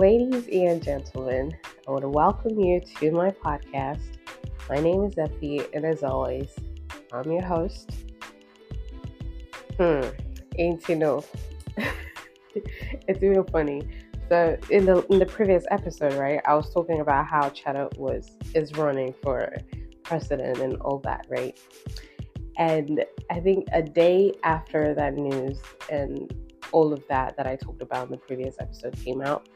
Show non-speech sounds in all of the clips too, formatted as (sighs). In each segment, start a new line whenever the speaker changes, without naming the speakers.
Ladies and gentlemen, I want to welcome you to my podcast. My name is Effie, and as always, I'm your host. Hmm, ain't you know? (laughs) it's even funny. So in the in the previous episode, right, I was talking about how Cheddar was is running for president and all that, right? And I think a day after that news and all of that that I talked about in the previous episode came out,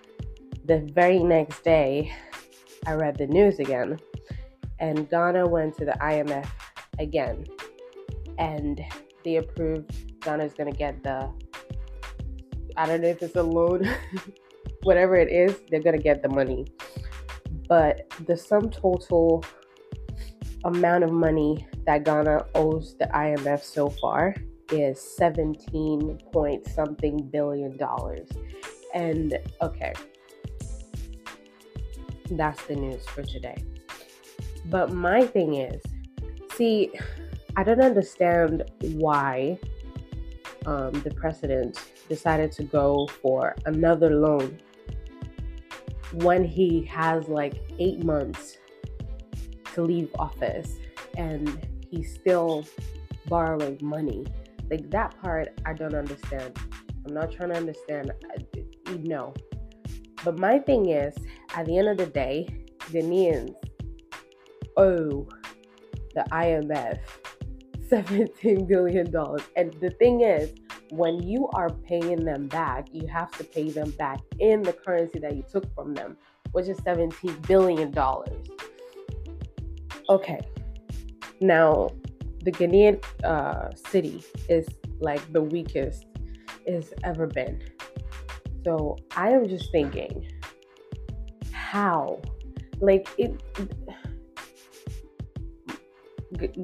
the very next day, I read the news again, and Ghana went to the IMF again, and they approved Ghana's gonna get the I don't know if it's a loan, (laughs) whatever it is, they're gonna get the money. But the sum total amount of money that Ghana owes the IMF so far is 17 point something billion dollars. And okay, that's the news for today. But my thing is, see, I don't understand why um, the president decided to go for another loan when he has like eight months to leave office and he's still borrowing money. Like that part, I don't understand. I'm not trying to understand. No. But my thing is, at the end of the day, Ghanaians owe the IMF $17 billion. And the thing is, when you are paying them back, you have to pay them back in the currency that you took from them, which is $17 billion. Okay. Now, the Ghanaian uh, cedi is like the weakest it's ever been. So I am just thinking, how? Like it,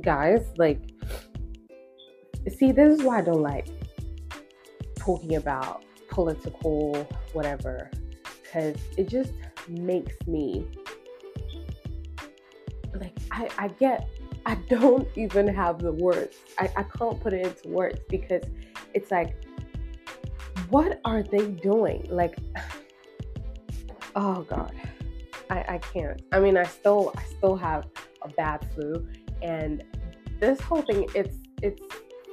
guys, like, see, this is why I don't like talking about political whatever, because it just makes me like I, I get I don't (laughs) even have the words. I, I can't put it into words because it's like what are they doing? Like (sighs) oh god. I, I can't. I mean I still I still have a bad flu and this whole thing it's it's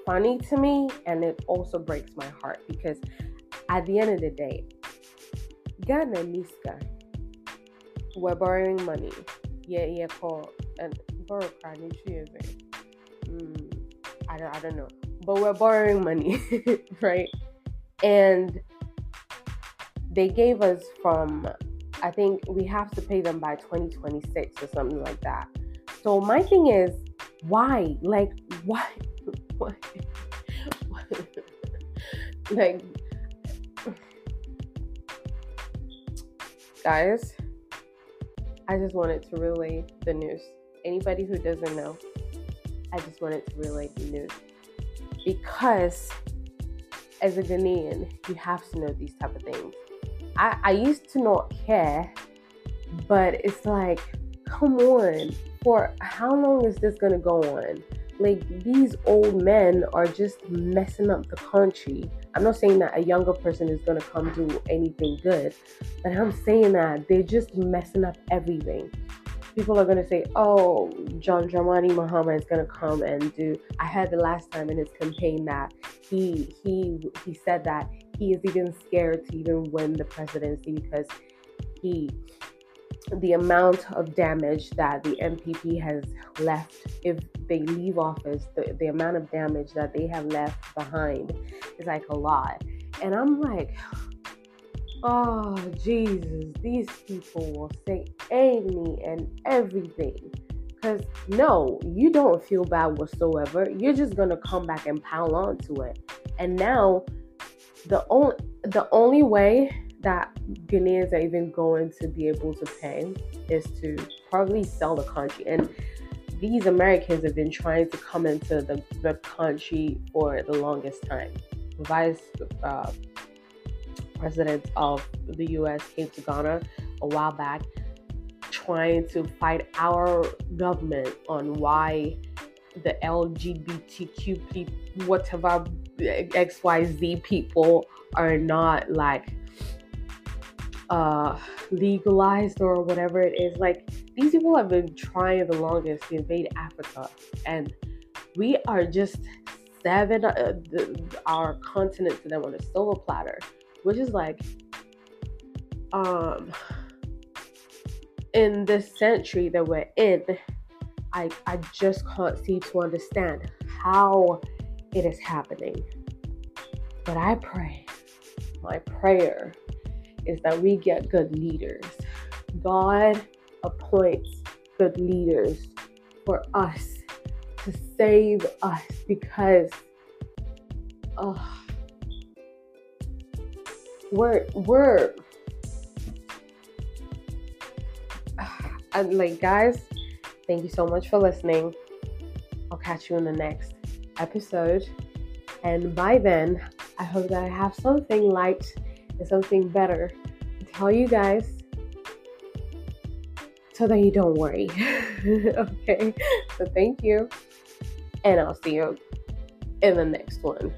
funny to me and it also breaks my heart because at the end of the day Ghana Niska we're borrowing money. Yeah, yeah, call and borrow card mm, I don't I don't know. But we're borrowing money, (laughs) right? And they gave us from I think we have to pay them by 2026 or something like that. So my thing is why? Like why (laughs) why, (laughs) like guys I just wanted to relay the news. Anybody who doesn't know, I just wanted to relay the news. Because as a Ghanaian, you have to know these type of things. I, I used to not care, but it's like, come on, for how long is this gonna go on? Like these old men are just messing up the country. I'm not saying that a younger person is gonna come do anything good, but I'm saying that they're just messing up everything. People are gonna say, "Oh, John Dramani Mahama is gonna come and do." I heard the last time in his campaign that he he he said that he is even scared to even win the presidency because he the amount of damage that the NPP has left if they leave office, the, the amount of damage that they have left behind is like a lot. And I'm like, oh, Jesus, these people will say any and everything. Because no, you don't feel bad whatsoever. You're just going to come back and pile on to it. And now, the only the only way that Ghanaians are even going to be able to pay is to probably sell the country. And these Americans have been trying to come into the, the country for the longest time. Vice uh, president of the US came to Ghana a while back trying to fight our government on why the LGBTQ people, whatever XYZ people are not like uh, legalized or whatever it is. Like these people have been trying the longest to invade Africa, and we are just seven uh, the, our continent to them on a silver platter, which is like um in this century that we're in. I I just can't see to understand how it is happening. But I pray, my prayer is that we get good leaders. God appoints good leaders for us to save us because we're we're (sighs) and like guys thank you so much for listening i'll catch you in the next episode and by then i hope that i have something light and something better to tell you guys so that you don't worry. (laughs) okay, so thank you, and I'll see you in the next one.